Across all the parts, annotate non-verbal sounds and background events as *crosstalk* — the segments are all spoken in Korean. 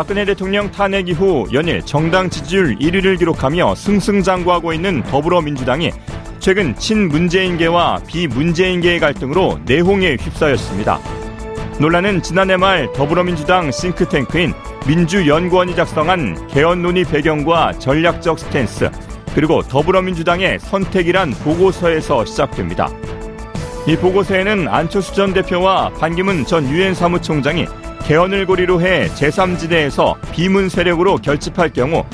박근혜 대통령 탄핵 이후 연일 정당 지지율 1위를 기록하며 승승장구하고 있는 더불어민주당이 최근 친문재인계와 비문재인계의 갈등으로 내홍에 휩싸였습니다. 논란은 지난해 말 더불어민주당 싱크탱크인 민주연구원이 작성한 개헌 논의 배경과 전략적 스탠스, 그리고 더불어민주당의 선택이란 보고서에서 시작됩니다. 이 보고서에는 안철수 전 대표와 반기문 전 유엔 사무총장이 개헌을 고리로 해 제3지대에서 비문 세력으로 결집할 경우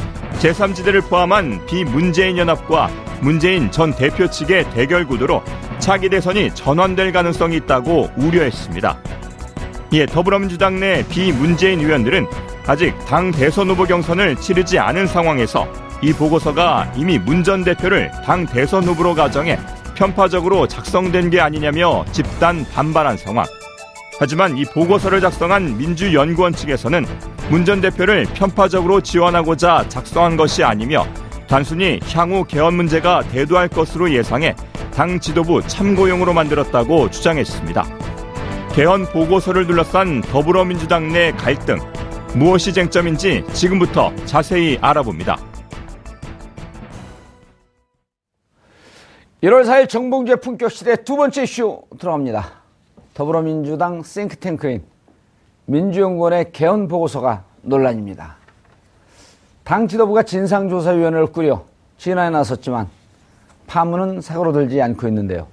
제3지대를 포함한 비문재인 연합과 문재인 전 대표 측의 대결 구도로 차기 대선이 전환될 가능성이 있다고 우려했습니다. 이에 더불어민주당 내 비문재인 의원들은 아직 당 대선 후보 경선을 치르지 않은 상황에서 이 보고서가 이미 문 전 대표를 당 대선 후보로 가정해 편파적으로 작성된 게 아니냐며 집단 반발한 상황. 하지만 이 보고서를 작성한 민주연구원 측에서는 문 전 대표를 편파적으로 지원하고자 작성한 것이 아니며 단순히 향후 개헌 문제가 대두할 것으로 예상해 당 지도부 참고용으로 만들었다고 주장했습니다. 개헌 보고서를 둘러싼 더불어민주당 내 갈등, 무엇이 쟁점인지 지금부터 자세히 알아봅니다. 1월 4일 정봉주의 품격 시대 두 번째 이슈 들어갑니다. 더불어민주당 싱크탱크인 민주연구원의 개헌 보고서가 논란입니다. 당 지도부가 진상조사위원회를 꾸려 진화에 나섰지만 파문은 사고로들지 않고 있는데요.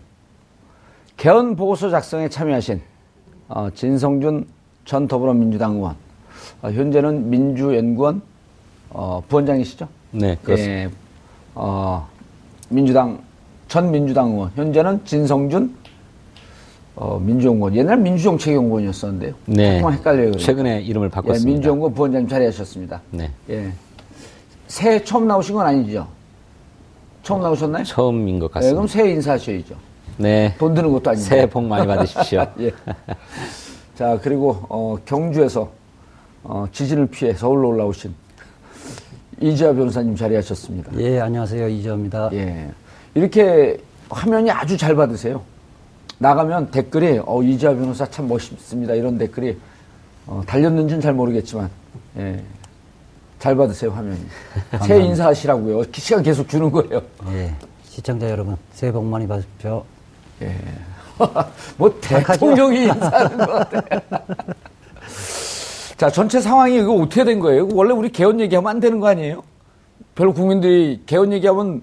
개헌 보고서 작성에 참여하신 어, 진성준 전 더불어민주당 의원, 어, 현재는 민주연구원 어, 부원장이시죠? 네, 그렇습니다. 예, 어, 민주당 전 민주당 의원, 현재는 진성준 어, 민주연구원. 옛날 민주정책연구원이었었는데요. 네. 조금 헷갈려요. 그래요. 최근에 이름을 바꿨습니다. 예, 민주연구원 부원장님 자리하셨습니다. 네. 예. 새해 처음 나오신 건 아니죠? 처음 나오셨나요? 처음인 것 예, 같습니다. 그럼 새해 인사하셔야죠. 네. 돈 드는 것도 아니고. 새해 복 많이 받으십시오. *laughs* 예. 자, 그리고, 어, 경주에서, 어, 지진을 피해 서울로 올라오신 이지아 변호사님 자리하셨습니다. 예, 안녕하세요. 이지아입니다. 예. 이렇게 화면이 아주 잘 받으세요. 나가면 댓글이 어, 이지아 변호사 참 멋있습니다. 이런 댓글이 어, 달렸는지는 잘 모르겠지만 예, 잘 받으세요 화면이. *laughs* 새해 인사하시라고요. 시간 계속 주는 거예요. 예, 시청자 여러분 새해 복 많이 받으십시오. 예. *laughs* 뭐 대통령이 인사하는 것 같아. *laughs* 자 전체 상황이 이거 어떻게 된 거예요? 원래 우리 개헌 얘기하면 안 되는 거 아니에요? 별로 국민들이 개헌 얘기하면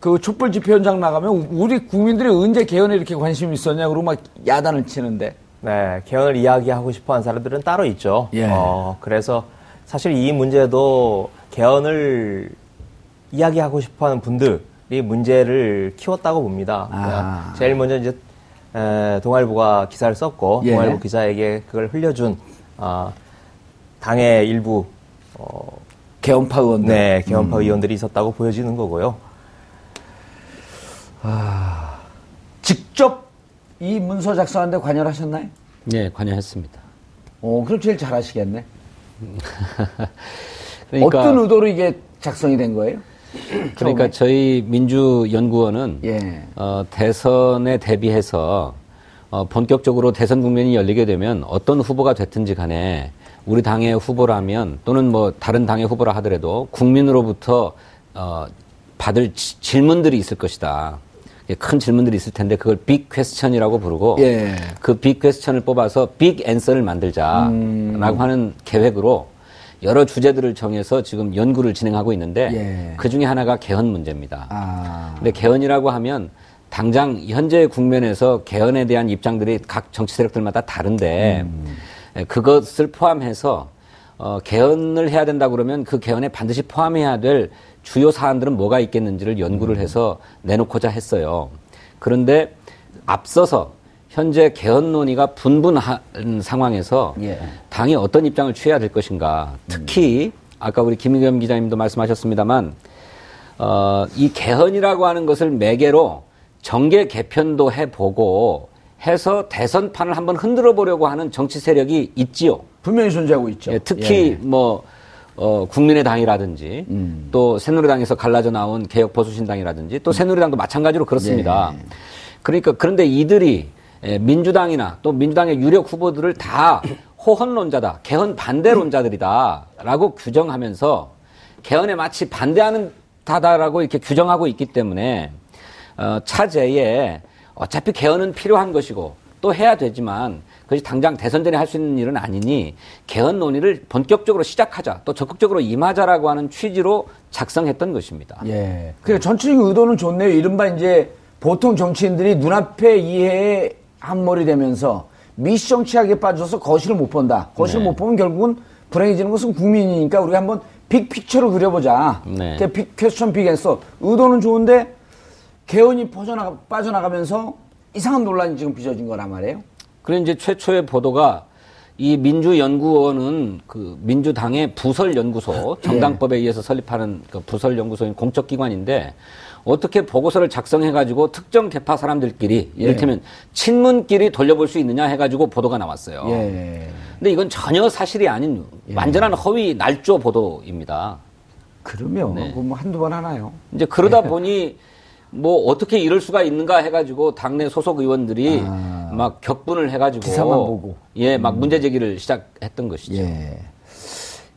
그 촛불 집회 현장 나가면 우리 국민들이 언제 개헌에 이렇게 관심이 있었냐 그러고 막 야단을 치는데. 네, 개헌을 이야기하고 싶어 하는 사람들은 따로 있죠. 예. 어, 그래서 사실 이 문제도 개헌을 이야기하고 싶어 하는 분들이 문제를 키웠다고 봅니다. 아. 제일 먼저 이제 에, 동아일보가 기사를 썼고 예. 동아일보 기자에게 그걸 흘려준 어, 당의 일부 어, 개헌파 의원들. 네, 개헌파 의원들이 있었다고 보여지는 거고요. 직접 이 문서 작성하는데 관여하셨나요? 네, 관여했습니다. 어, 그럼 제일 잘 하시겠네. *laughs* 그러니까, 어떤 의도로 이게 작성이 된 거예요? *clears throat* 그러니까? 저희 민주연구원은 예. 어, 대선에 대비해서 어, 본격적으로 대선 국면이 열리게 되면 어떤 후보가 됐든지 간에 우리 당의 후보라면 또는 뭐 다른 당의 후보라 하더라도 국민으로부터 어, 받을 지- 질문들이 있을 것이다. 예, 큰 질문들이 있을 텐데 그걸 big question이라고 부르고 예. 그 big question을 뽑아서 big answer를 만들자라고 음. 하는 계획으로 여러 주제들을 정해서 지금 연구를 진행하고 있는데 예. 그 중에 하나가 개헌 문제입니다. 아. 근데 개헌이라고 하면 당장 현재 국면에서 개헌에 대한 입장들이 각 정치 세력들마다 다른데 에, 그것을 포함해서 어, 개헌을 해야 된다 그러면 그 개헌에 반드시 포함해야 될 주요 사안들은 뭐가 있겠는지를 연구를 해서 내놓고자 했어요. 그런데 앞서서 현재 개헌 논의가 분분한 상황에서 예. 당이 어떤 입장을 취해야 될 것인가. 특히 아까 우리 김의겸 기자님도 말씀하셨습니다만 어, 이 개헌이라고 하는 것을 매개로 정계 개편도 해보고 해서 대선판을 한번 흔들어 보려고 하는 정치 세력이 있지요. 분명히 존재하고 있죠. 예, 특히 예. 뭐 어, 국민의당이라든지 음. 또 새누리당에서 갈라져 나온 개혁보수신당이라든지 또 새누리당도 마찬가지로 그렇습니다. 예. 그러니까 그런데 이들이 예, 민주당이나 또 민주당의 유력 후보들을 다 호헌론자다, 개헌 반대론자들이다라고 규정하면서 개헌에 마치 반대하는 다다라고 이렇게 규정하고 있기 때문에 어, 차제에 어차피 개헌은 필요한 것이고 또 해야 되지만 그것이 당장 대선 전에 할 수 있는 일은 아니니 개헌 논의를 본격적으로 시작하자 또 적극적으로 임하자라고 하는 취지로 작성했던 것입니다. 예. 그러니까 전체적인 의도는 좋네요. 이른바 이제 보통 정치인들이 눈앞에 이해에 한몰이 되면서 미정치하게 빠져서 거실을 못 본다. 거실을 네. 못 보면 결국은 불행해지는 것은 국민이니까 우리가 한번 빅피처를 그려보자. 네. 그빅 퀘스천 빅에서 의도는 좋은데 개헌이 퍼져나가, 빠져나가면서 이상한 논란이 지금 빚어진 거란 말이에요. 그래 이제 최초의 보도가 이 민주연구원은 그 민주당의 부설연구소 정당법에 의해서 설립하는 그 부설연구소인 공적기관인데 어떻게 보고서를 작성해가지고 특정 계파 사람들끼리 예. 이를테면 친문끼리 돌려볼 수 있느냐 해가지고 보도가 나왔어요. 예. 근데 이건 전혀 사실이 아닌 완전한 허위 날조 보도입니다. 그러면 네. 그뭐 한두 번 하나요? 이제 그러다 보니 뭐 어떻게 이럴 수가 있는가 해가지고 당내 소속 의원들이 아. 막 격분을 해가지고 기사만 보고. 예, 막 문제 제기를 시작했던 것이죠. 예.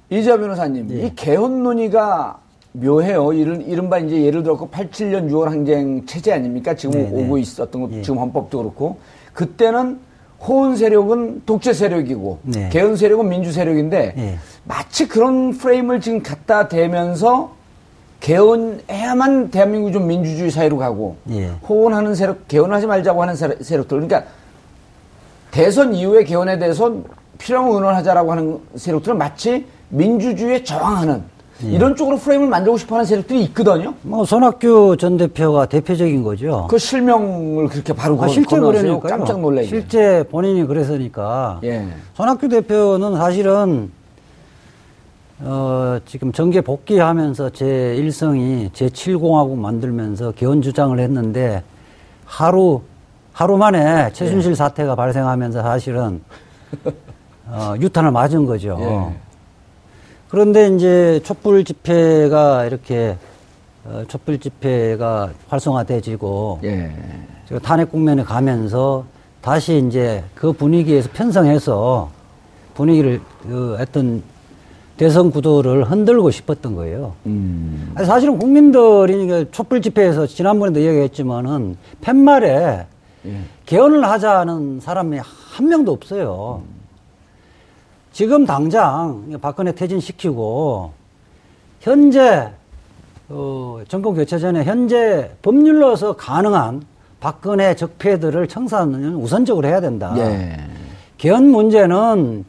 이자 변호사님, 이 개헌 논의가 묘해요. 이른, 이른바 이제 예를 들어 87년 6월 항쟁 체제 아닙니까? 지금 네, 네. 오고 있었던 것, 지금 헌법도 그렇고. 그때는 호원 세력은 독재 세력이고, 네. 개헌 세력은 민주 세력인데, 예. 마치 그런 프레임을 지금 갖다 대면서 개헌해야만 대한민국이 좀 민주주의 사회로 가고, 예. 호원하는 세력, 개헌하지 말자고 하는 세력- 세력들. 그러니까 대선 이후에 개헌에 대해서 필요하면 의논하자라고 하는 세력들은 마치 민주주의에 저항하는 예. 이런 쪽으로 프레임을 만들고 싶어 하는 세력들이 있거든요. 뭐 손학규 전 대표가 대표적인 거죠. 그 실명을 그렇게 바로 아, 건- 실제. 그러니까요. 깜짝 놀래게. 실제 본인이 그랬으니까. 예. 손학규 대표는 사실은 어, 지금 정계 복귀하면서 제 일성이 제 7공화국 만들면서 개헌 주장을 했는데 하루 하루 만에 최순실 사태가 발생하면서 사실은 어, 유탄을 맞은 거죠. 예. 그런데 이제 촛불 집회가 이렇게 어, 촛불 집회가 활성화돼지고 예. 탄핵 국면에 가면서 다시 이제 그 분위기에서 편성해서 분위기를 그 어떤 대선 구도를 흔들고 싶었던 거예요. 음. 사실은 국민들이 촛불 집회에서 지난번에도 이야기했지만은 팻말에 예. 개헌을 하자는 사람이 한 명도 없어요. 지금 당장 박근혜 퇴진시키고 현재 어, 정권 교체 전에 현재 법률로서 가능한 박근혜 적폐들을 청산은 우선적으로 해야 된다. 예. 개헌 문제는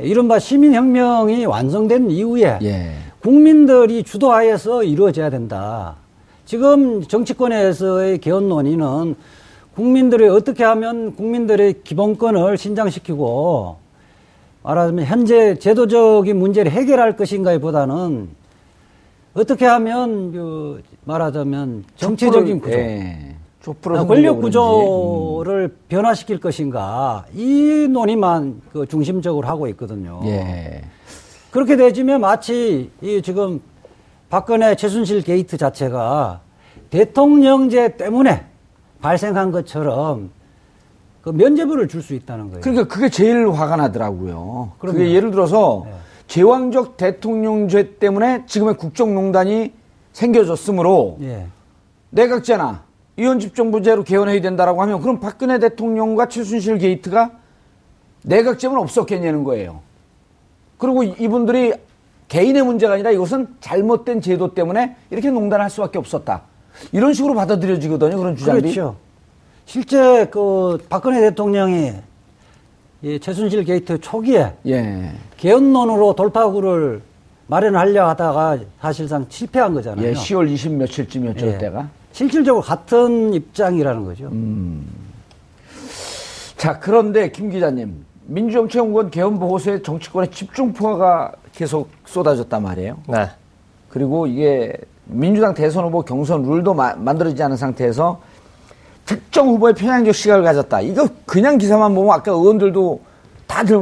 이른바 시민혁명이 완성된 이후에 예. 국민들이 주도하에서 이루어져야 된다. 지금 정치권에서의 개헌 논의는 국민들이 어떻게 하면 국민들의 기본권을 신장시키고 말하자면 현재 제도적인 문제를 해결할 것인가에 보다는 어떻게 하면 그 말하자면 정치적인 구조, 예. 어, 권력 구조를 변화시킬 것인가 이 논의만 그 중심적으로 하고 있거든요. 예. 그렇게 되지면 마치 이 지금 박근혜 최순실 게이트 자체가 대통령제 때문에 발생한 것처럼 그 면죄부를 줄 수 있다는 거예요. 그러니까 그게 제일 화가 나더라고요. 그럼요. 그게 예를 들어서 네. 제왕적 대통령죄 때문에 지금의 국정농단이 생겨졌으므로 예. 내각제나 위원집정부제로 개헌해야 된다라고 하면 그럼 박근혜 대통령과 최순실 게이트가 내각제는 없었겠냐는 거예요. 그리고 이분들이 개인의 문제가 아니라 이것은 잘못된 제도 때문에 이렇게 농단할 수밖에 없었다. 이런 식으로 받아들여지거든요. 그런 주장이. 그렇죠. 실제 그 박근혜 대통령이 이 최순실 게이트 초기에 예. 개헌론으로 돌파구를 마련하려 하다가 사실상 실패한 거잖아요. 예, 10월 20 며칠쯤이었죠, 예. 그때가. 실질적으로 같은 입장이라는 거죠. 자, 그런데 김 기자님, 민주정치연구원 개헌 보고서에 정치권의 집중 포화가 계속 쏟아졌단 말이에요. 네. 그리고 이게 민주당 대선 후보 경선 룰도 마- 만들어지지 않은 상태에서 특정 후보의 편향적 시각을 가졌다. 이거 그냥 기사만 보면 아까 의원들도 다 들,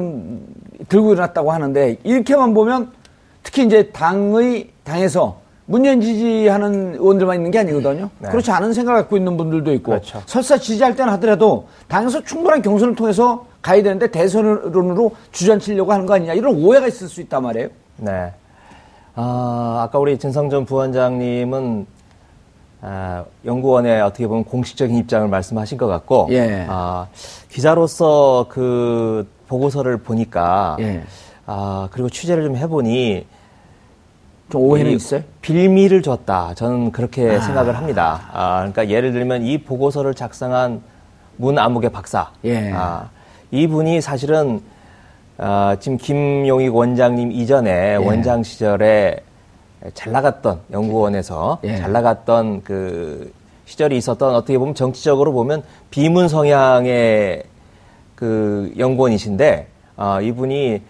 들고 일어났다고 하는데 이렇게만 보면 특히 이제 당의 당에서 문재인 지지하는 의원들만 있는 게 아니거든요. 네. 그렇지 않은 생각을 갖고 있는 분들도 있고 그렇죠. 설사 지지할 때는 하더라도 당에서 충분한 경선을 통해서 가야 되는데 대선으로 주저앉히려고 하는 거 아니냐 이런 오해가 있을 수 있단 말이에요. 네. 아, 아까 우리 진성전 부원장님은 아, 연구원의 어떻게 보면 공식적인 입장을 말씀하신 것 같고, 예. 아, 기자로서 그 보고서를 보니까, 예. 아, 그리고 취재를 좀 해보니, 좀 오해는 이 있어요? 빌미를 줬다. 저는 그렇게 아. 생각을 합니다. 아, 그러니까 예를 들면 이 보고서를 작성한 문아무개 박사. 예. 아, 이분이 사실은 아, 지금 김용익 원장님 이전에 원장 시절에 잘 나갔던 연구원에서 예. 잘 나갔던 그 시절이 있었던 어떻게 보면 정치적으로 보면 비문 성향의 그 연구원이신데 아, 이분이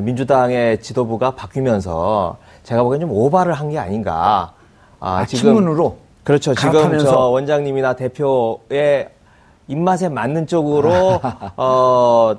민주당의 지도부가 바뀌면서 제가 보기엔 좀 오바를 한 게 아닌가. 아, 친문으로? 그렇죠. 지금 갈아타면서? 저 원장님이나 대표의 입맛에 맞는 쪽으로 *laughs* 어.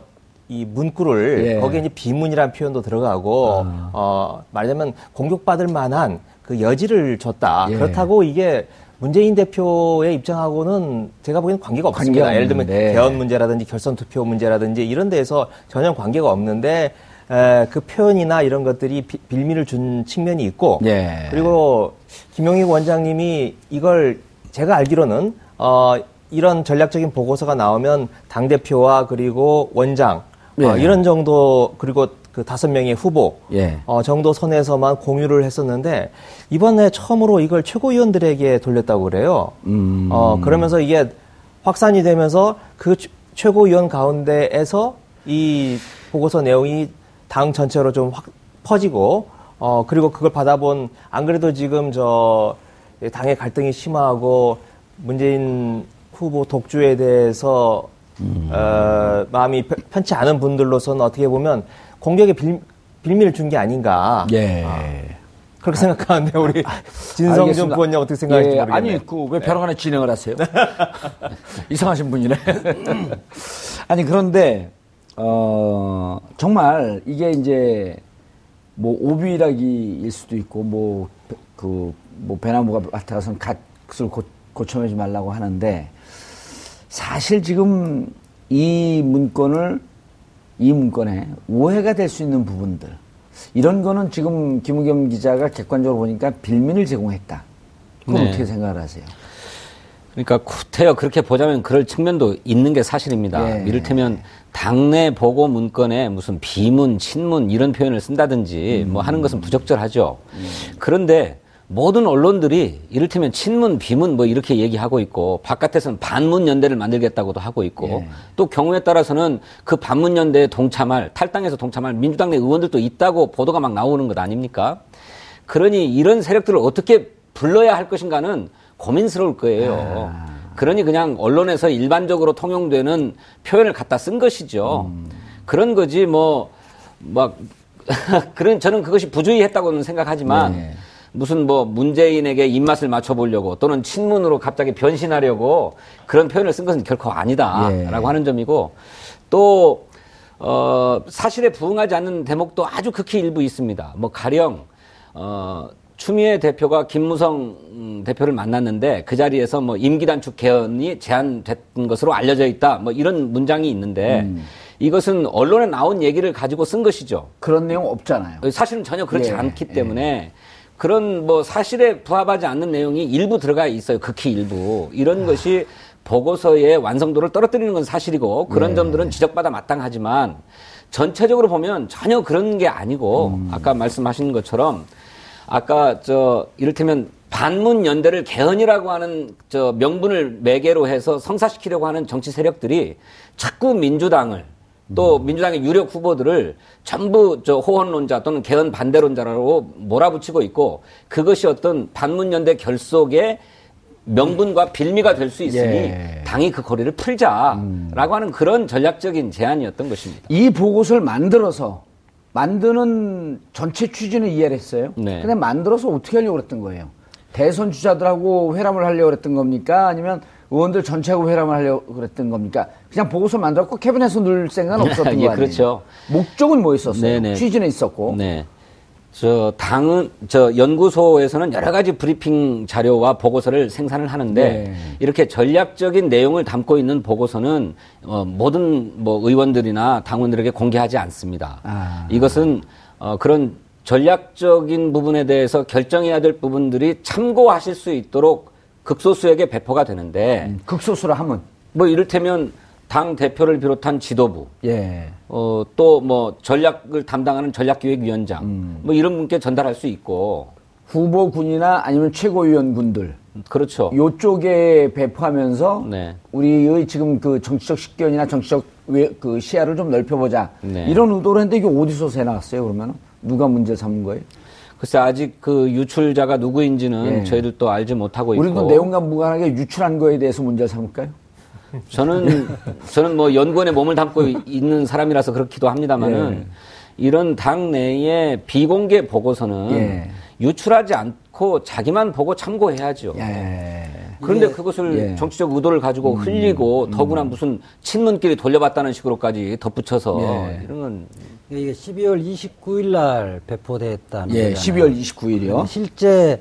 이 문구를 예. 거기에 이제 비문이라는 표현도 들어가고 아. 어 말하자면 공격받을 만한 그 여지를 줬다. 예. 그렇다고 이게 문재인 대표의 입장하고는 제가 보기엔 관계가 없습니다. 관계가 예를 들면. 개헌 문제라든지 결선 투표 문제라든지 이런 데에서 전혀 관계가 없는데 에, 그 표현이나 이런 것들이 비- 빌미를 준 측면이 있고 예. 그리고 김용익 원장님이 이걸 제가 알기로는 어 이런 전략적인 보고서가 나오면 당 대표와 그리고 원장 어, 예. 이런 정도 그리고 그 다섯 명의 후보 예. 어, 정도 선에서만 공유를 했었는데 이번에 처음으로 이걸 최고위원들에게 돌렸다고 그래요. 음. 어, 그러면서 이게 확산이 되면서 그 최- 최고위원 가운데에서 이 보고서 내용이 당 전체로 좀 확 퍼지고 어, 그리고 그걸 받아본 안 그래도 지금 저 당의 갈등이 심하고 문재인 후보 독주에 대해서 어, 마음이 편- 편치 않은 분들로서는 어떻게 보면 공격의 빌, 빌미를 준 게 아닌가. 예. 그렇게 생각하는데 우리 진성준 알겠습니다. 부원장 어떻게 생각하실지 예, 모르겠네요. 아니, 그, 왜 벼랑간에 진행을 하세요? *laughs* 이상하신 분이네. *laughs* 아니, 그런데, 어, 정말 이게 이제, 뭐, 오비락이일 수도 있고, 뭐, 그, 뭐, 배나무가 밭에 가서는 갓을 고, 고쳐내지 말라고 하는데, 사실 지금 이 문건을, 이 문건에 오해가 될 수 있는 부분들, 이런 거는 지금 김우겸 기자가 객관적으로 보니까 빌민을 제공했다. 그건 네. 어떻게 생각을 하세요? 그러니까 구태여 그렇게 보자면 그럴 측면도 있는 게 사실입니다. 예. 이를테면 당내 보고 문건에 무슨 비문, 친문 이런 표현을 쓴다든지 뭐 하는 것은 부적절하죠. 그런데 모든 언론들이 이를테면 친문, 비문 뭐 이렇게 얘기하고 있고 바깥에서는 반문 연대를 만들겠다고도 하고 있고 예. 또 경우에 따라서는 그 반문 연대에 동참할 탈당해서 동참할 민주당 내 의원들도 있다고 보도가 막 나오는 것 아닙니까? 그러니 이런 세력들을 어떻게 불러야 할 것인가는 고민스러울 거예요. 그러니 그냥 언론에서 일반적으로 통용되는 표현을 갖다 쓴 것이죠. 그런 거지 뭐 막 *laughs* 그런 저는 그것이 부주의했다고는 생각하지만 네. 무슨 뭐 문재인에게 입맛을 맞춰보려고 또는 친문으로 갑자기 변신하려고 그런 표현을 쓴 것은 결코 아니다라고 예. 하는 점이고 또 어, 사실에 부응하지 않는 대목도 아주 극히 일부 있습니다. 뭐 가령 어, 추미애 대표가 김무성 음, 대표를 만났는데 그 자리에서 뭐 임기 단축 개헌이 제안됐던 것으로 알려져 있다. 뭐 이런 문장이 있는데 이것은 언론에 나온 얘기를 가지고 쓴 것이죠. 그런 내용 없잖아요. 사실은 전혀 그렇지 예, 않기 때문에 그런 뭐 사실에 부합하지 않는 내용이 일부 들어가 있어요. 극히 일부. 이런 것이 보고서의 완성도를 떨어뜨리는 건 사실이고 그런 점들은 지적받아 마땅하지만 전체적으로 보면 전혀 그런 게 아니고 아까 말씀하신 것처럼 아까 저 이를테면 반문 연대를 개헌이라고 하는 저 명분을 매개로 해서 성사시키려고 하는 정치 세력들이 자꾸 민주당을 또 민주당의 유력 후보들을 전부 저 호언론자 또는 개헌 반대론자라고 몰아붙이고 있고 그것이 어떤 반문 연대 결속의 명분과 빌미가 될 수 있으니 예. 당이 그 거리를 풀자라고 하는 그런 전략적인 제안이었던 것입니다. 이 보고서를 만들어서 만드는 전체 취지는 이해를 했어요. 네. 근데 만들어서 어떻게 하려고 그랬던 거예요? 대선 주자들하고 회람을 하려고 그랬던 겁니까? 아니면 의원들 전체하고 회람을 하려고 그랬던 겁니까? 그냥 보고서 만들었고 캐비넷에서 넣을 생각은 *laughs* 없었던 예, 거 아니에요? 그렇죠. 목적은 뭐 있었어요? 네네. 취지는 있었고. 네. 저 당은 저 연구소에서는 여러 가지 브리핑 자료와 보고서를 생산을 하는데 네. 이렇게 전략적인 내용을 담고 있는 보고서는 어, 모든 뭐 의원들이나 당원들에게 공개하지 않습니다. 아. 이것은 어, 그런 전략적인 부분에 대해서 결정해야 될 부분들이 참고하실 수 있도록 극소수에게 배포가 되는데 음, 극소수라 하면. 뭐 이를테면 당 대표를 비롯한 지도부 예. 어, 또 뭐 전략을 담당하는 전략기획위원장 음. 뭐 이런 분께 전달할 수 있고 후보군이나 아니면 최고위원군들. 그렇죠. 요쪽에 배포하면서 네. 우리의 지금 그 정치적 식견이나 정치적 외- 그 시야를 좀 넓혀보자 네. 이런 의도로 했는데 이게 어디서 새 나왔어요 그러면 누가 문제 삼은 거예요? 글쎄 아직 그 유출자가 누구인지는 예. 저희들도 알지 못하고 있고 우리도 내용과 무관하게 유출한 거에 대해서 문제 삼을까요? 저는 저는 뭐 연구원에 몸을 담고 이- 있는 사람이라서 그렇기도 합니다만은 예. 이런 당 내의 비공개 보고서는 예. 유출하지 않고 자기만 보고 참고해야죠. 예. 그런데 그것을 예. 음. 정치적 의도를 가지고 흘리고 더구나 무슨 친문끼리 돌려봤다는 식으로까지 덧붙여서 예. 이런 건 이게 12월 29일 날 배포됐다는 예, 거잖아요. 12월 29일이요. 실제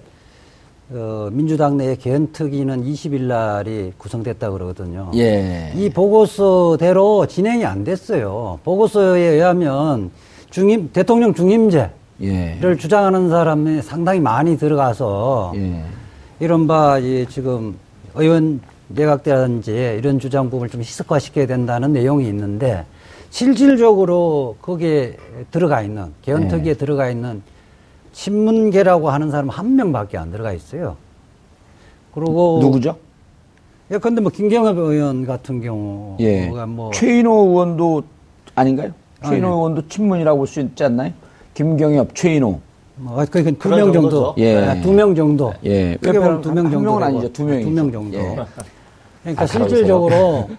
어, 민주당 내의 개헌특위는 20일 날이 구성됐다 그러거든요. 예. 이 보고서대로 진행이 안 됐어요. 보고서에 의하면 중임 대통령 중임제를 예. 주장하는 사람이 상당히 많이 들어가서 예. 이른바 이 지금 의원 내각제라든지 이런 주장 부분을 좀 희석화시켜야 된다는 내용이 있는데 실질적으로 거기에 들어가 있는 개헌특위에 들어가 있는 친문계라고 하는 사람 한 명밖에 안 들어가 있어요. 그리고 누구죠? 예, 근데 뭐 김경엽 의원 같은 경우가 예. 뭐 최인호 의원도 아닌가요? 최인호 아니. 의원도 친문이라고 볼 수 있지 않나요? 김경엽, 최인호. 뭐 그러니까 그런 두명 정도. 예. 두명 정도. 예. 어떻게 보면 두명한 정도. 명은 되고. 아니죠. 두 명이죠. 두명 정도. 예. 그러니까 아, 실질적으로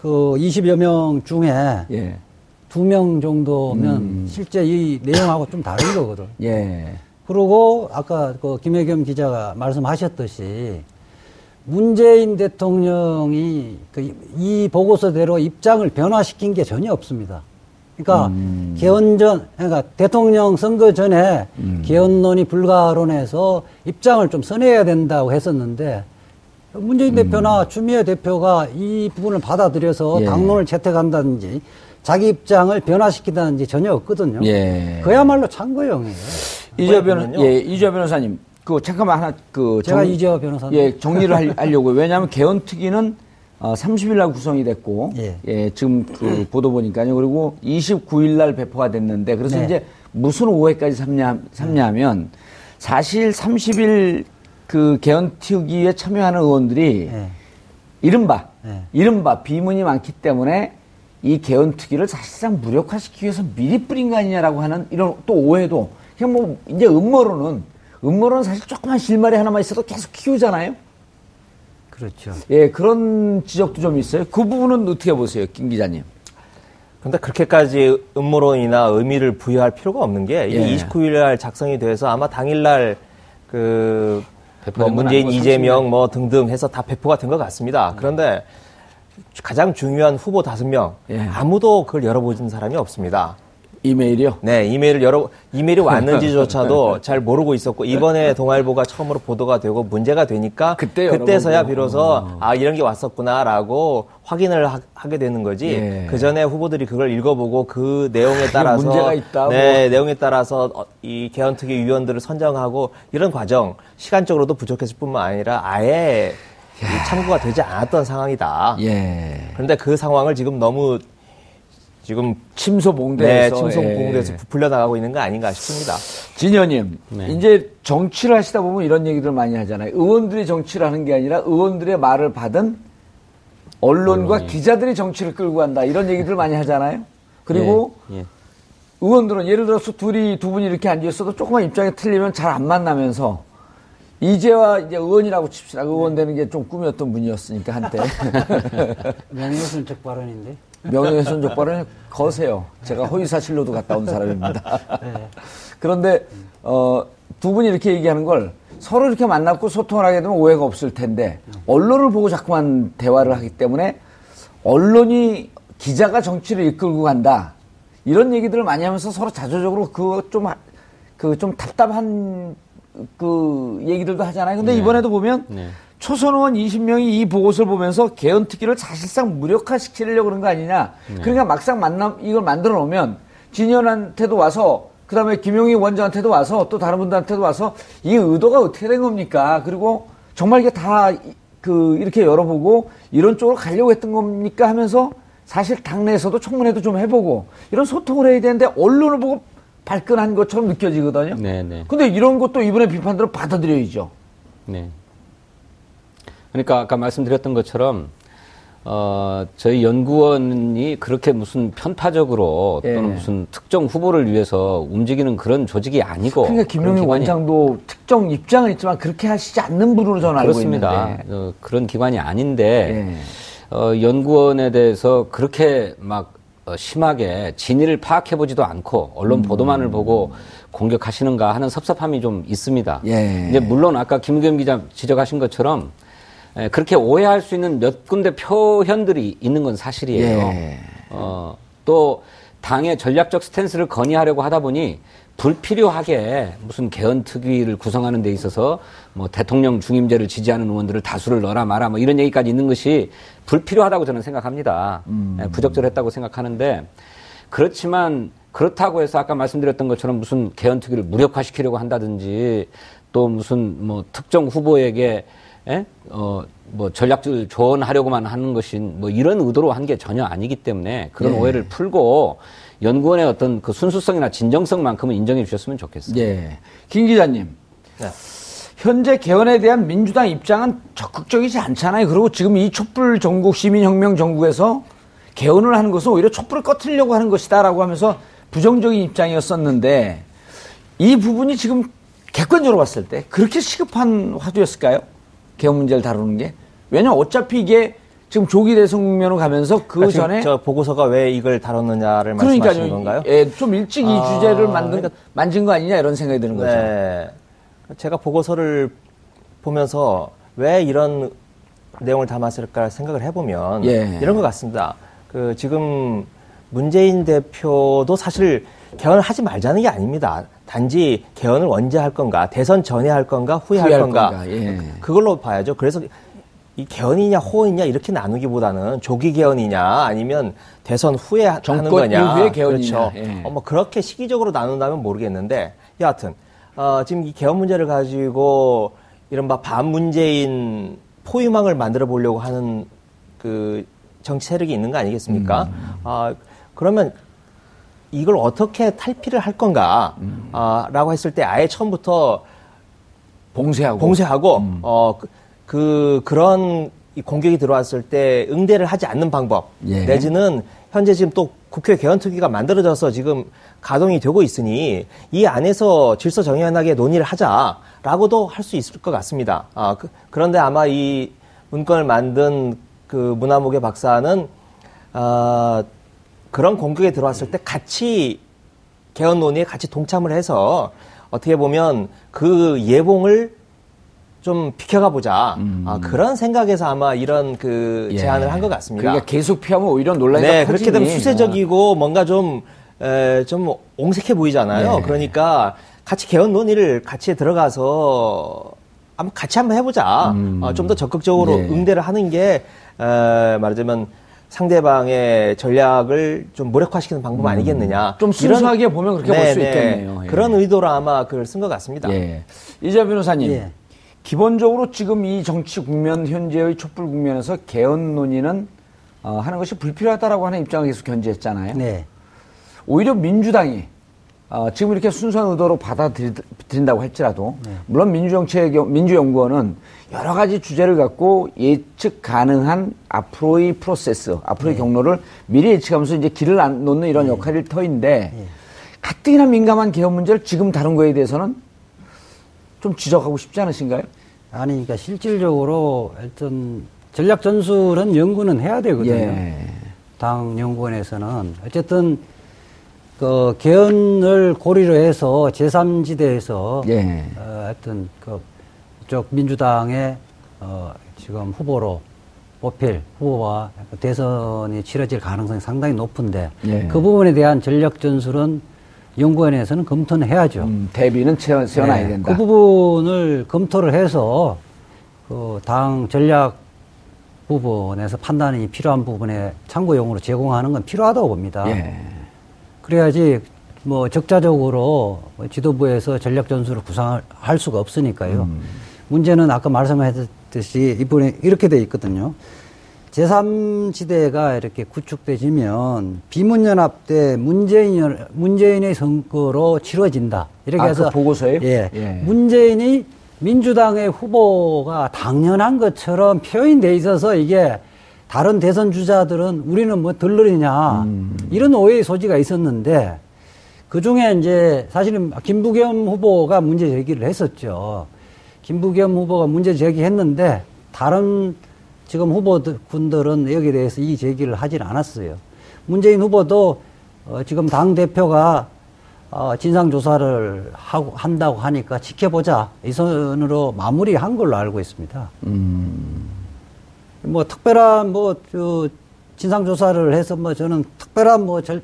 그 20여 명 중에 예. 두 명 정도면 음. 실제 이 내용하고 좀 다른 거거든. 예. 그리고 아까 그 김혜겸 기자가 말씀하셨듯이 문재인 대통령이 그 이 보고서대로 입장을 변화시킨 게 전혀 없습니다. 그러니까 음. 개헌 전, 그러니까 대통령 선거 전에 음. 개헌론이 불가론해서 입장을 좀 써내야 된다고 했었는데 문재인 대표나 추미애 대표가 이 부분을 받아들여서 음. 예. 당론을 채택한다든지 자기 입장을 변화시키다든지 전혀 없거든요. 예. 그야말로 찬거용이에요. 이재 변호. 예, 이재 변호사님. 그, 잠깐만 하나, 그. 제가 이재화 변호사님. 예, 정리를 할- *laughs* 하려고. 왜냐하면 개헌특위는 어, 30일 날 구성이 됐고. 예. 지금 그 보도 보니까요. 그리고 29일 날 배포가 됐는데. 그래서 네. 이제 무슨 오해까지 삼냐, 삼냐면 사실 30일 그 개헌특위에 참여하는 의원들이 예. 이른바, 네. 이른바 비문이 많기 때문에 이 개헌특위를 사실상 무력화시키기 위해서 미리 뿌린 거 아니냐라고 하는 이런 또 오해도 그냥 뭐 이제 음모론은 음모론은 사실 조그만 실마리 하나만 있어도 계속 키우잖아요. 그렇죠. 예, 그런 지적도 좀 있어요. 그 부분은 어떻게 보세요, 김 기자님? 근데 그렇게까지 음모론이나 의미를 부여할 필요가 없는 게 이게 예. 29일 날 작성이 돼서 아마 당일날 그뭐건 문재인, 이재명 뭐 등등 해서 다 배포가 된 것 같습니다. 그런데 가장 중요한 후보 다섯 명 예. 아무도 그걸 열어보진 사람이 없습니다. 이메일이요? 네, 이메일을 열어 이메일이 *laughs* 왔는지조차도 잘 모르고 있었고 이번에 동아일보가 처음으로 보도가 되고 문제가 되니까 그때 그때서야. 비로소 아 이런 게 왔었구나라고 확인을 하, 게 되는 거지. 예. 그 전에 후보들이 그걸 읽어보고 그 내용에 따라서 문제가 있다, 네, 내용에 따라서 어, 이 개헌특위 위원들을 선정하고 이런 과정 시간적으로도 부족했을 뿐만 아니라 아예 이 참고가 되지 않았던 상황이다. 예. 그런데 그 상황을 지금 너무 지금 침소 네, 봉대에서 침송 예. 봉대에서 부풀려 나가고 있는 거 아닌가 싶습니다. 진현님, 네. 이제 정치를 하시다 보면 이런 얘기들 많이 하잖아요. 의원들이 정치를 하는 게 아니라 의원들의 말을 받은 언론과 기자들이 정치를 끌고 간다. 이런 얘기들 많이 하잖아요. 그리고 예, 예. 의원들은 예를 들어서 둘이 두 분이 이렇게 앉아 있어도 조금만 입장이 틀리면 잘 안 만나면서 이제와 이제 의원이라고 칩시다. 의원 되는 게 좀 꿈이었던 분이었으니까 한때 *laughs* 명예훼손적 발언인데. 명예훼손 족발은 거세요. 제가 허위사실로도 갔다 온 사람입니다. *laughs* 그런데 어, 두 분이 이렇게 얘기하는 걸 서로 이렇게 만났고 소통을 하게 되면 오해가 없을 텐데 언론을 보고 자꾸만 대화를 하기 때문에 언론이 기자가 정치를 이끌고 간다 이런 얘기들을 많이 하면서 서로 자조적으로 그거 좀그 좀 답답한 그 얘기들도 하잖아요. 근데 이번에도 보면 네. 초선 의원 20명이 이 보고서를 보면서 개헌 특위를 사실상 무력화시키려고 그런 거 아니냐. 그러니까 막상 만남 이걸 만들어 놓으면 진현한테도 와서 그다음에 김용희 원장한테도 와서 또 다른 분들한테도 와서 이 의도가 어떻게 된 겁니까? 그리고 정말 이게 다 그 이렇게 열어보고 이런 쪽으로 가려고 했던 겁니까 하면서 사실 당내에서도 청문회도 좀 해보고 이런 소통을 해야 되는데 언론을 보고 발끈한 것처럼 느껴지거든요. 네, 네. 근데 이런 것도 이번에 비판들을 받아들여야죠. 네. 그러니까 아까 말씀드렸던 것처럼 어, 저희 연구원이 그렇게 무슨 편파적으로 예. 또는 무슨 특정 후보를 위해서 움직이는 그런 조직이 아니고 그러니까 김용희 원장도 특정 입장은 있지만 그렇게 하시지 않는 분으로 저는 알고 그렇습니다. 있는데. 어, 그런 기관이 아닌데 예. 어, 연구원에 대해서 그렇게 막 어, 심하게 진위를 파악해 보지도 않고 언론 음. 보도만을 보고 공격하시는가 하는 섭섭함이 좀 있습니다. 예. 이제 물론 아까 김규겸 기자 지적하신 것처럼 에, 그렇게 오해할 수 있는 몇 군데 표현들이 있는 건 사실이에요. 예. 어, 또 당의 전략적 스탠스를 건의하려고 하다 보니 불필요하게 무슨 개헌 특위를 구성하는 데 있어서 뭐 대통령 중임제를 지지하는 의원들을 다수를 넣어라 마라 뭐 이런 얘기까지 있는 것이 불필요하다고 저는 생각합니다. 예, 부적절했다고 생각하는데 그렇지만 그렇다고 해서 아까 말씀드렸던 것처럼 무슨 개헌 특위를 무력화시키려고 한다든지 또 무슨 뭐 특정 후보에게 예? 어, 뭐 전략을 조언하려고만 하는 것인 뭐 이런 의도로 한 게 전혀 아니기 때문에 그런 예. 오해를 풀고 연구원의 어떤 그 순수성이나 진정성만큼은 인정해 주셨으면 좋겠어요. 예. 김 기자님. 네. 현재 개헌에 대한 민주당 입장은 적극적이지 않잖아요. 그리고 지금 이 촛불 전국 시민혁명 전국에서 개헌을 하는 것은 오히려 촛불을 꺼트리려고 하는 것이다라고 하면서 부정적인 입장이었었는데 이 부분이 지금 객관적으로 봤을 때 그렇게 시급한 화두였을까요? 개헌 문제를 다루는 게. 왜냐면 어차피 이게 지금 조기 대선 국면으로 가면서 그 그러니까 전에 저 보고서가 왜 이걸 다뤘느냐를 말씀하시는 건가요? 예, 좀 일찍 이 아, 주제를 만든 그러니까- 만진 거 아니냐 이런 생각이 드는 거죠. 네. 제가 보고서를 보면서 왜 이런 내용을 담았을까 생각을 해보면 예. 이런 것 같습니다. 그 지금 문재인 대표도 사실 개헌을 하지 말자는 게 아닙니다. 단지 개헌을 언제 할 건가, 대선 전에 할 건가, 후에, 후에 할할 건가, 건가, 예. 그걸로 봐야죠. 그래서 이 개헌이냐 호헌이냐 이렇게 나누기보다는 조기 개헌이냐 아니면 대선 후에 하- 하는 거냐 이후의 개헌이냐. 그렇죠. 예. 어, 뭐 그렇게 시기적으로 나눈다면 모르겠는데 여하튼 어, 지금 이 개헌 문제를 가지고 이른바 반문재인 포위망을 만들어 보려고 하는 그 정치 세력이 있는 거 아니겠습니까? 아, 그러면 이걸 어떻게 탈피를 할 건가? 아, 라고 했을 때 아예 처음부터 봉쇄하고. 봉쇄하고 음. 어, 그, 그 그런 이 공격이 들어왔을 때 응대를 하지 않는 방법 예. 내지는 현재 지금 또 국회 개헌특위가 만들어져서 지금 가동이 되고 있으니 이 안에서 질서 정연하게 논의를 하자라고도 할 수 있을 것 같습니다. 아, 그, 그런데 아마 이 문건을 만든 그 문화무개 박사는 아, 그런 공격에 들어왔을 때 같이 개헌 논의에 같이 동참을 해서 어떻게 보면 그 예봉을 좀 비켜가 보자 아, 그런 생각에서 아마 이런 그 예. 제안을 한 것 같습니다. 그러니까 계속 피하면 오히려 논란이 네, 더 그렇게. 되면 수세적이고 뭔가 좀, 에, 좀 옹색해 보이잖아요. 네. 그러니까 같이 개헌 논의를 같이 들어가서 한번 같이 한번 해보자. 어, 좀더 적극적으로 예. 응대를 하는 게, 에, 말하자면 상대방의 전략을 좀 무력화시키는 방법 아니겠느냐. 좀 이런- 순수하게 보면 그렇게 볼 수 있겠네요. 예. 그런 의도로 아마 그걸 쓴것 같습니다. 예. 이재 변호사님. 예. 기본적으로 지금 이 정치 국면 현재의 촛불 국면에서 개헌 논의는 어, 하는 것이 불필요하다라고 하는 입장을 계속 견지했잖아요. 네. 오히려 민주당이 어, 지금 이렇게 순수한 의도로 받아들인다고 할지라도 네. 물론 민주정책 민주연구원은 여러 가지 주제를 갖고 예측 가능한 앞으로의 프로세스, 앞으로의 네. 경로를 미리 예측하면서 이제 길을 안 놓는 이런 역할일 터인데 네. 가뜩이나 민감한 개헌 문제를 지금 다룬 거에 대해서는 좀 지적하고 싶지 않으신가요? 아니, 그러니까 실질적으로 일단 전략 전술은 연구는 해야 되거든요. 예. 당 연구원에서는 어쨌든 그 개헌을 고리로 해서 제3지대에서 예. 어, 하여튼 그쪽 민주당의 어, 지금 후보로 뽑힐 후보와 대선이 치러질 가능성이 상당히 높은데 예. 그 부분에 대한 전략 전술은 연구원에서는 검토는 해야죠. 음, 대비는 채워, 세워놔야 네, 된다. 그 부분을 검토를 해서 그 당 전략 부분에서 판단이 필요한 부분에 참고용으로 제공하는 건 필요하다고 봅니다. 예. 그래야지 뭐 적자적으로 뭐 지도부에서 전략 전술을 구상할 수가 없으니까요. 음. 문제는 아까 말씀하셨듯이 이번에 이렇게 돼 있거든요. 제3지대가 이렇게 구축되지면 비문연합 때 문재인, 문재인의 선거로 치러진다. 이렇게 아, 해서. 그 보고서예요? 예. 예. 문재인이 민주당의 후보가 당연한 것처럼 표현돼 있어서 이게 다른 대선 주자들은 우리는 뭐 덜러리냐 이런 오해의 소지가 있었는데 그 중에 이제 사실은 김부겸 후보가 문제 제기를 했었죠. 김부겸 후보가 문제 제기했는데 다른 지금 후보군들은 여기에 대해서 이 제기를 하질 않았어요. 문재인 후보도 어, 지금 당 대표가 어, 진상 조사를 하고, 한다고 하니까 지켜보자. 이 선으로 마무리한 걸로 알고 있습니다. 뭐, 특별한, 뭐, 저, 진상 조사를 해서 뭐, 저는 특별한 뭐, 절,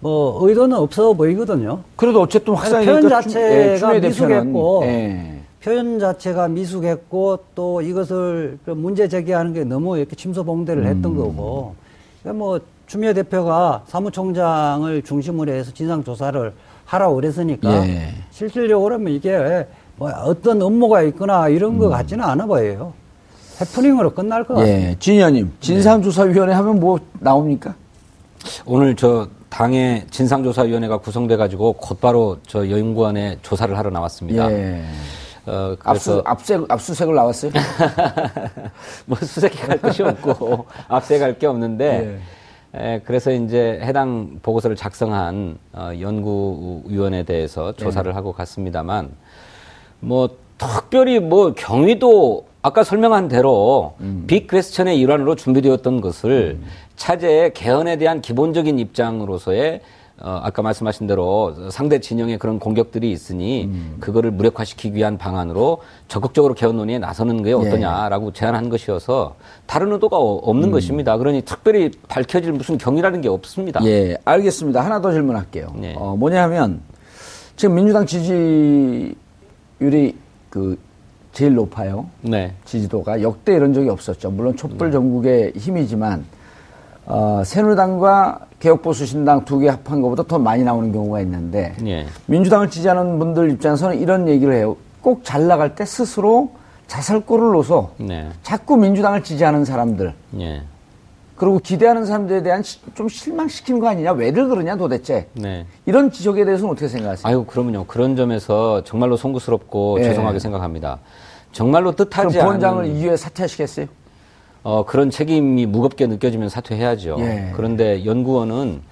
뭐, 의도는 없어 보이거든요. 그래도 어쨌든 확산이 표현 자체가 대표는, 미숙했고, 예. 표현 자체가 미숙했고, 또 이것을 그 문제 제기하는 게 너무 이렇게 침소봉대를 했던 음. 거고, 그러니까 뭐, 추미애 대표가 사무총장을 중심으로 해서 진상 조사를 하라고 그랬으니까, 예. 실질적으로는 이게 뭐 어떤 업무가 있거나 이런 음. 것 같지는 않아 보여요. 해프닝으로 끝날 것 같습니다. 예. 진 의원님, 진상조사위원회 하면 뭐 나옵니까? 오늘 저 당의 진상조사위원회가 구성돼 가지고 곧바로 저 연구원에 조사를 하러 나왔습니다. 예. 어, 압수, 그래서 압수, 압수색을 나왔어요? *laughs* 뭐 수색할 것이 없고 *laughs* 앞세갈 게 없는데 에, 그래서 이제 해당 보고서를 작성한 어, 연구위원에 대해서 조사를 하고 갔습니다만 뭐 특별히 뭐 경위도 아까 설명한 대로 빅 퀘스천의 일환으로 준비되었던 것을 차제의 개헌에 대한 기본적인 입장으로서의 어, 아까 말씀하신 대로 상대 진영의 그런 공격들이 있으니 그거를 무력화시키기 위한 방안으로 적극적으로 개헌 논의에 나서는 게 어떠냐라고 제안한 것이어서 다른 의도가 어- 없는 것입니다. 그러니 특별히 밝혀질 무슨 경위라는 게 없습니다. 예, 알겠습니다. 하나 더 질문할게요. 네. 어, 뭐냐 하면, 지금 민주당 지지율이 그, 제일 높아요. 네. 지지도가 역대 이런 적이 없었죠. 물론 촛불 전국의 힘이지만, 어, 새누리당과 개혁보수신당 두 개 합한 것보다 더 많이 나오는 경우가 있는데, 예. 민주당을 지지하는 분들 입장에서는 이런 얘기를 해요. 꼭 잘 나갈 때 스스로 자살골을 놓서 네. 자꾸 민주당을 지지하는 사람들, 예. 그리고 기대하는 사람들에 대한 시- 좀 실망시키는 거 아니냐? 왜들 그러냐 도대체? 네. 이런 지적에 대해서는 어떻게 생각하세요? 아유, 그러면요. 그런 점에서 정말로 송구스럽고 예. 죄송하게 생각합니다. 정말로 뜻하지 부원장을 않은 이후에 사퇴하시겠어요? 어, 그런 책임이 무겁게 느껴지면 사퇴해야죠. 예. 그런데 연구원은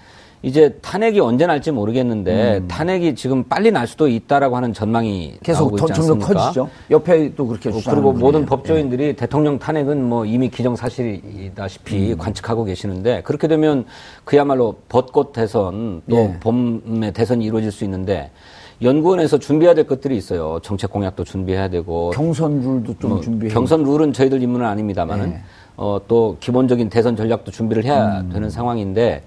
이제 탄핵이 언제 날지 모르겠는데 탄핵이 지금 빨리 날 수도 있다라고 하는 전망이 음. 계속 더, 있지 점점 않습니까? 커지죠. 옆에도 그렇게 어, 주장하는 그리고 모든 분이에요. 법조인들이 대통령 탄핵은 뭐 이미 기정사실이다시피 음. 관측하고 계시는데 그렇게 되면 그야말로 벚꽃 대선 또 예. 봄에 대선이 이루어질 수 있는데 연구원에서 준비해야 될 것들이 있어요. 정책 공약도 준비해야 되고 예. 경선 룰도 좀 뭐 준비해. 경선 룰은 저희들 임무는 아닙니다만은 예. 어, 또 기본적인 대선 전략도 준비를 해야 음. 되는 상황인데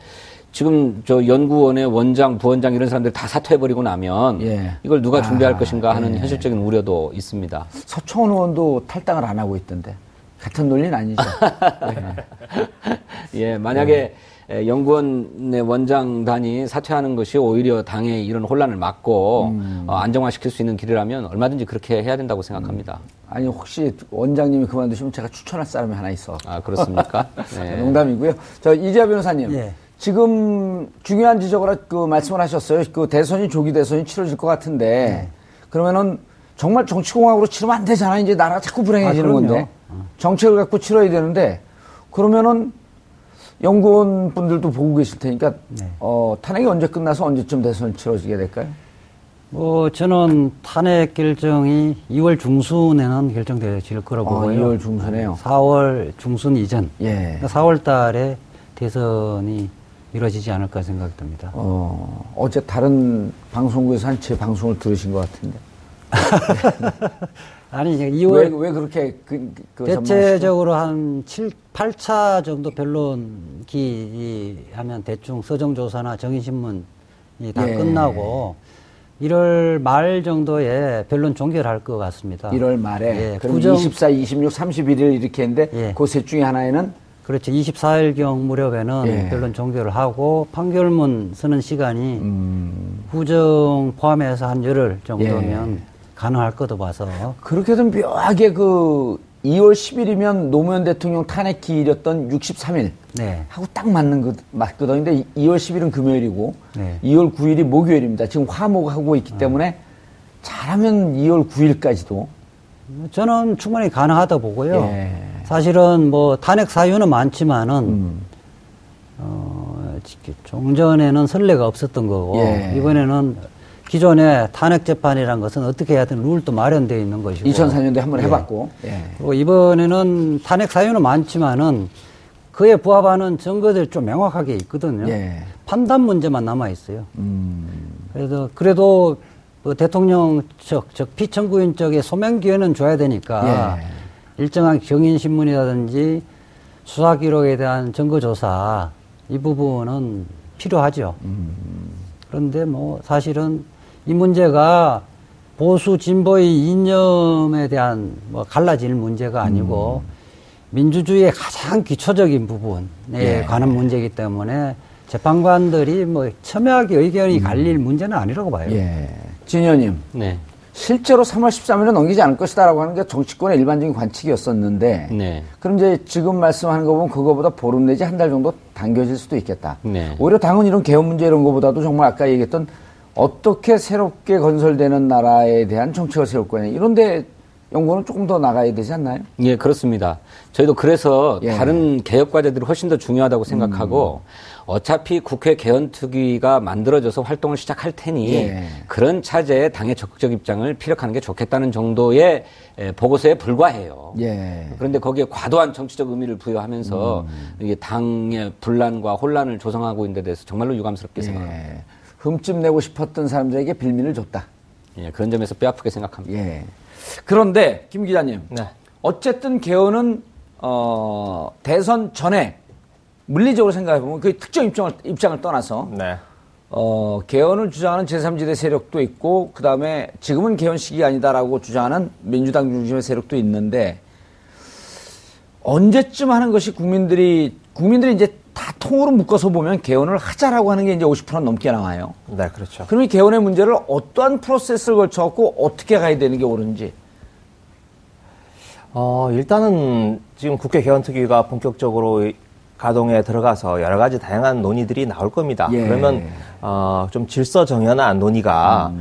지금 저 연구원의 원장, 부원장 이런 사람들 다 사퇴해버리고 나면 예. 이걸 누가 준비할 아, 것인가 하는 예. 현실적인 우려도 있습니다. 서청원 의원도 탈당을 안 하고 있던데 같은 논리는 아니죠. *laughs* 예, 만약에 네. 에, 연구원의 원장단이 사퇴하는 것이 오히려 당의 이런 혼란을 막고 음. 어, 안정화시킬 수 있는 길이라면 얼마든지 그렇게 해야 된다고 생각합니다. 아니 혹시 원장님이 그만두시면 제가 추천할 사람이 하나 있어. 아, 그렇습니까? *laughs* 네. 농담이고요. 저 이재하 변호사님. 예. 지금 중요한 지적을 그 말씀을 하셨어요. 그 대선이 조기 대선이 치러질 것 같은데 네. 그러면은 정말 정치공학으로 치르면 안 되잖아요. 이제 나라가 자꾸 불행해지는 아. 건데 정책을 갖고 치러야 되는데 그러면은 연구원 분들도 보고 계실 테니까 네. 어, 탄핵이 언제 끝나서 언제쯤 대선이 치러지게 될까요? 뭐 저는 탄핵 결정이 2월 중순에는 결정될 거라고 아, 보고요. 2월 중순에요. 4월 중순 이전. 예. 4월 달에 대선이 이루어지지 않을까 생각됩니다. 어, 어제 다른 방송국에서 한 제 방송을 들으신 것 같은데. *laughs* 아니, 이제 왜, 2월 왜 그렇게 그, 그? 대체적으로 한 7, 8차 정도 변론기 하면 대충 서정조사나 정의신문이 다 예. 끝나고 1월 말 정도에 변론 종결할 것 같습니다. 1월 말에 예, 그럼 구정- 24, 26, 31일 이렇게 했는데 예. 그셋 중에 하나에는 그렇죠. 24일경 무렵에는 예. 변론 종결을 하고 판결문 쓰는 시간이 음, 후정 포함해서 한 열흘 정도면 예. 가능할 거도 봐서 그렇게 좀 묘하게 그 2월 10일이면 노무현 대통령 탄핵 기일이었던 63일 네. 하고 딱 맞는 거 맞거든요. 근데 2월 10일은 금요일이고 네. 2월 9일이 목요일입니다. 지금 화목하고 있기 때문에 잘하면 2월 9일까지도 저는 충분히 가능하다 보고요. 예. 사실은 뭐 탄핵 사유는 많지만은 음. 어, 종전에는 선례가 없었던 거고 예. 이번에는 기존의 탄핵 재판이라는 것은 어떻게 해야 되는 룰도 마련되어 있는 것이고 2004년도에 한번 예. 해봤고 예. 그리고 이번에는 탄핵 사유는 많지만은 그에 부합하는 증거들이 좀 명확하게 있거든요. 예. 판단 문제만 남아 있어요. 음. 그래서 그래도 그 대통령 측, 즉 피청구인 쪽에 소명 기회는 줘야 되니까 예. 일정한 경인 신문이라든지 수사 기록에 대한 증거 조사 이 부분은 필요하죠. 그런데 뭐 사실은 이 문제가 보수 진보의 이념에 대한 뭐 갈라질 문제가 아니고 민주주의의 가장 기초적인 부분에 예. 관한 문제이기 때문에 재판관들이 뭐 첨예하게 의견이 갈릴 문제는 아니라고 봐요. 예. 진 의원님 네. 실제로 3월 13일은 넘기지 않을 것이다라고 하는 게 정치권의 일반적인 관측이었었는데 네. 그럼 이제 지금 말씀하는 거 보면 그거보다 보름 내지 한 달 정도 당겨질 수도 있겠다. 네. 오히려 당은 이런 개헌 문제 이런 거보다도 정말 아까 얘기했던 어떻게 새롭게 건설되는 나라에 대한 정책을 세울 거냐 이런데 연구는 조금 더 나가야 되지 않나요? 예, 그렇습니다. 저희도 그래서 예. 음. 다른 개혁 과제들이 훨씬 더 중요하다고 생각하고 어차피 국회 개헌특위가 만들어져서 활동을 시작할 테니 예. 그런 차제에 당의 적극적 입장을 피력하는 게 좋겠다는 정도의 에, 보고서에 불과해요. 예. 그런데 거기에 과도한 정치적 의미를 부여하면서 음. 이게 당의 분란과 혼란을 조성하고 있는 데 대해서 정말로 유감스럽게 생각합니다. 예. 흠집 내고 싶었던 사람들에게 빌미를 줬다. 예, 그런 점에서 뼈아프게 생각합니다. 예. 그런데 김 기자님, 네. 어쨌든 개헌은 어, 대선 전에 물리적으로 생각해 보면 그 특정 입장을 입장을 떠나서 네. 어, 개헌을 주장하는 제3지대 세력도 있고 그다음에 지금은 개헌 시기 아니다라고 주장하는 민주당 중심의 세력도 있는데 언제쯤 하는 것이 국민들이 국민들이 이제 다 통으로 묶어서 보면 개헌을 하자라고 하는 게 이제 50% 넘게 나와요. 네, 그렇죠. 그럼 이 개헌의 문제를 어떠한 프로세스를 거쳐갖고 어떻게 가야 되는 게 옳은지. 어, 일단은 지금 국회 개헌특위가 본격적으로 가동에 들어가서 여러 가지 다양한 논의들이 나올 겁니다. 예. 그러면 어, 좀 질서 정연한 논의가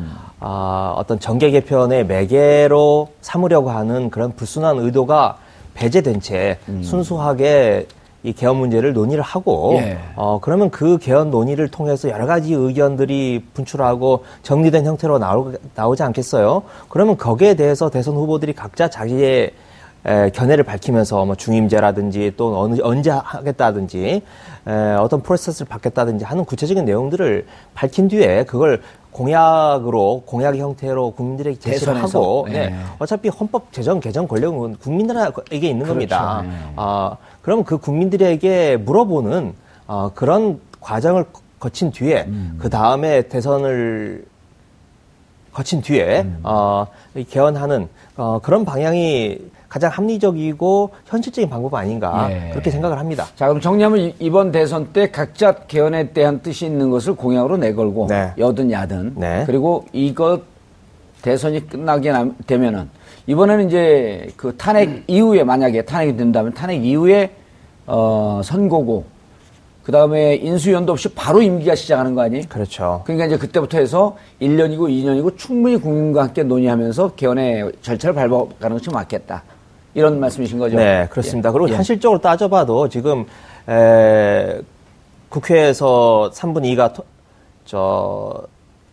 어, 어떤 정계 개편의 매개로 삼으려고 하는 그런 불순한 의도가 배제된 채 순수하게 이 개헌 문제를 논의를 하고 예. 어, 그러면 그 개헌 논의를 통해서 여러 가지 의견들이 분출하고 정리된 형태로 나오, 나오지 않겠어요? 그러면 거기에 대해서 대선 후보들이 각자 자기의 에, 견해를 밝히면서 뭐 중임제라든지 또 어느, 언제 하겠다든지 에, 어떤 프로세스를 받겠다든지 하는 구체적인 내용들을 밝힌 뒤에 그걸 공약으로 공약 형태로 국민들에게 제시를 대선에서? 하고 네. 네. 어차피 헌법 제정 개정 권력은 국민들에게 있는 겁니다. 네. 아, 그럼 그 국민들에게 물어보는 어, 그런 과정을 거친 뒤에 그 다음에 대선을 거친 뒤에 어, 이 개헌하는 어, 그런 방향이 가장 합리적이고 현실적인 방법 아닌가 예. 그렇게 생각을 합니다. 자, 그럼 정리하면 이- 이번 대선 때 각자 개헌에 대한 뜻이 있는 것을 공약으로 내걸고 네. 여든 야든 네. 그리고 이것 대선이 끝나게 남- 되면은 이번에는 이제 그 탄핵 이후에 만약에 탄핵이 된다면 탄핵 이후에 어, 선거고 그 다음에 인수연도 없이 바로 임기가 시작하는 거 아니에요? 그렇죠. 그러니까 이제 그때부터 해서 1년이고 2년이고 충분히 국민과 함께 논의하면서 개헌의 절차를 밟아가는 것이 맞겠다. 이런 말씀이신 거죠? 네, 그렇습니다. 그리고 예. 현실적으로 따져봐도 지금 에, 국회에서 3분 2가 저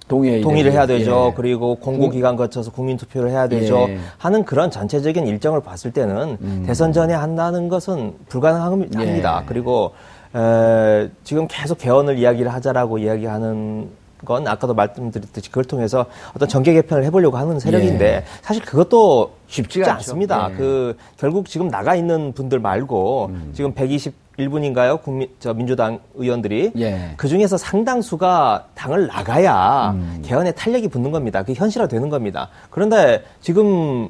동의 동의를 해야 되죠. 예. 그리고 공고기간 거쳐서 국민투표를 해야 되죠. 예. 음. 하는 그런 전체적인 일정을 봤을 때는 대선 전에 한다는 것은 불가능합니다. 예. 그리고 에, 지금 계속 개헌을 이야기를 하자라고 이야기하는 건 아까도 말씀드렸듯이 그걸 통해서 어떤 정계 개편을 해보려고 하는 세력인데 사실 그것도 쉽지가 쉽지. 않습니다. 예. 그 결국 지금 나가 있는 분들 말고 음. 지금 121분인가요? 국민 저 민주당 의원들이 예. 그 중에서 상당수가 당을 나가야 음. 개헌에 탄력이 붙는 겁니다. 그게 현실화 되는 겁니다. 그런데 지금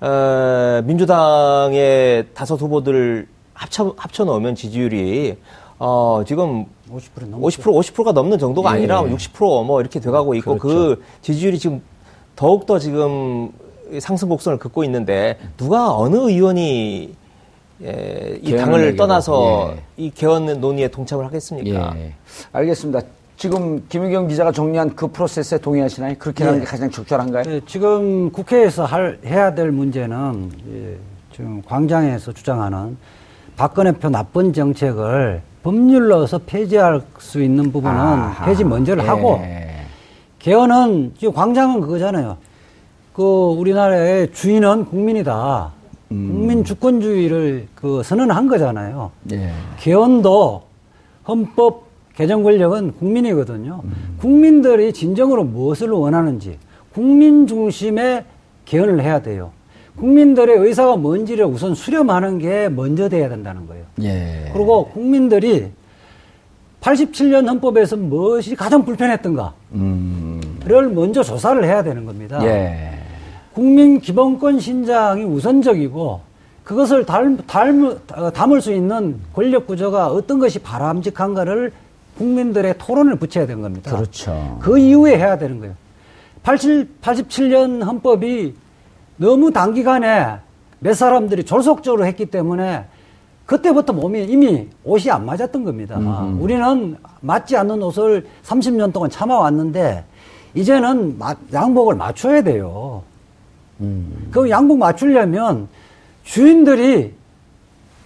어, 민주당의 다섯 후보들 합쳐 합쳐 넣으면 지지율이 어, 지금 50%넘 50% 50%가 넘는 정도가 예. 아니라 60%뭐 이렇게 돼가고 있고 그 그렇죠. 지지율이 지금 더욱 더 지금 상승 곡선을 긋고 있는데 누가 어느 의원이 예, 이 당을 얘기하고, 떠나서 예. 이 개헌 논의에 동참을 하겠습니까? 예. 알겠습니다. 지금 김의경 기자가 정리한 그 프로세스에 동의하시나요? 그렇게 하는 게 가장 적절한가요? 예, 지금 국회에서 할, 해야 될 문제는 예, 지금 광장에서 주장하는 박근혜표 나쁜 정책을 법률로서 폐지할 수 있는 부분은 아하. 폐지 먼저를 예. 하고 개헌은 지금 광장은 그거잖아요. 그 우리나라의 주인은 국민이다. 음. 국민 주권주의를 그 선언한 거잖아요. 예. 개헌도 헌법 개정 권력은 국민이거든요. 국민들이 진정으로 무엇을 원하는지 국민 중심의 개헌을 해야 돼요. 국민들의 의사가 뭔지를 우선 수렴하는 게 먼저 돼야 된다는 거예요. 예. 그리고 국민들이 87년 헌법에서 무엇이 가장 불편했던가를 음. 먼저 조사를 해야 되는 겁니다. 예. 국민 기본권 신장이 우선적이고 그것을 닮, 닮, 어, 담을 수 있는 권력 구조가 어떤 것이 바람직한가를 국민들의 토론을 붙여야 되는 겁니다. 그렇죠. 그 이후에 해야 되는 거예요. 87, 87년 헌법이 너무 단기간에 몇 사람들이 졸속적으로 했기 때문에 그때부터 몸이 이미 옷이 안 맞았던 겁니다. 우리는 맞지 않는 옷을 30년 동안 참아왔는데 이제는 마- 양복을 맞춰야 돼요. 그 양복 맞추려면 주인들이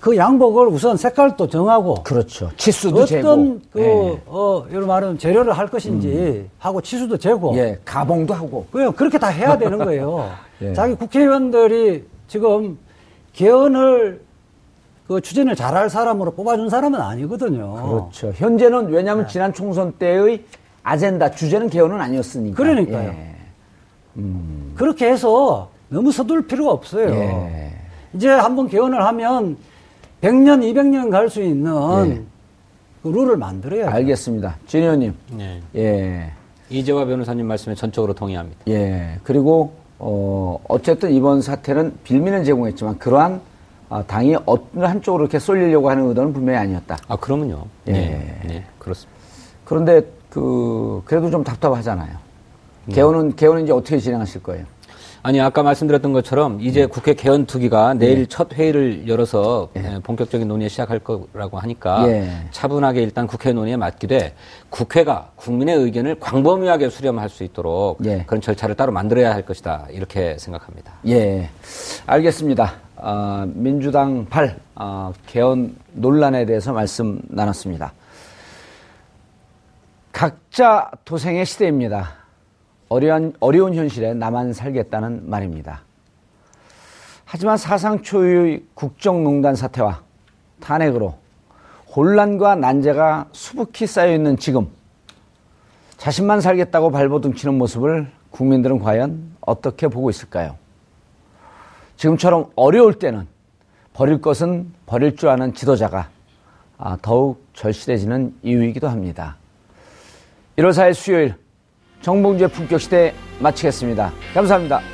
그 양복을 우선 색깔도 정하고 그렇죠. 치수도 어떤 재고. 그 예. 어, 이런 말은 재료를 할 것인지 하고 치수도 재고 예. 가봉도 하고. 그냥 그렇게 다 해야 되는 거예요. *laughs* 예. 자기 국회의원들이 지금 개헌을 그 추진을 잘할 사람으로 뽑아준 사람은 아니거든요. 그렇죠. 현재는 왜냐하면 지난 총선 때의 아젠다 주제는 개헌은 아니었으니까. 그러니까요. 예. 그렇게 해서 너무 서둘 필요가 없어요. 예. 이제 한번 개헌을 하면 100년, 200년 갈 수 있는 그 룰을 만들어야죠. 알겠습니다. 진 의원님. 네. 예. 이재화 변호사님 말씀에 전적으로 동의합니다. 예. 그리고 어 어쨌든 이번 사태는 빌미는 제공했지만 그러한 아, 당이 어느 한쪽으로 이렇게 쏠리려고 하는 의도는 분명히 아니었다. 아, 그러면요. 예. 네, 네, 그렇습니다. 그런데 그 그래도 좀 답답하잖아요. 개헌은 개헌은 이제 어떻게 진행하실 거예요? 아니 아까 말씀드렸던 것처럼 이제 국회 개헌 투기가 내일 첫 회의를 열어서 예, 본격적인 논의에 시작할 거라고 하니까 예. 차분하게 일단 국회 논의에 맡기되 국회가 국민의 의견을 광범위하게 수렴할 수 있도록 예. 그런 절차를 따로 만들어야 할 것이다 이렇게 생각합니다. 예, 알겠습니다. 아, 민주당 발 아, 개헌 논란에 대해서 말씀 나눴습니다. 각자 도생의 시대입니다. 어려운, 어려운 현실에 나만 살겠다는 말입니다. 하지만 사상 초유의 국정농단 사태와 탄핵으로 혼란과 난제가 수북히 쌓여있는 지금 자신만 살겠다고 발버둥치는 모습을 국민들은 과연 어떻게 보고 있을까요? 지금처럼 어려울 때는 버릴 것은 버릴 줄 아는 지도자가 아, 더욱 절실해지는 이유이기도 합니다. 1월 4일 수요일 정봉주의 품격시대 마치겠습니다. 감사합니다.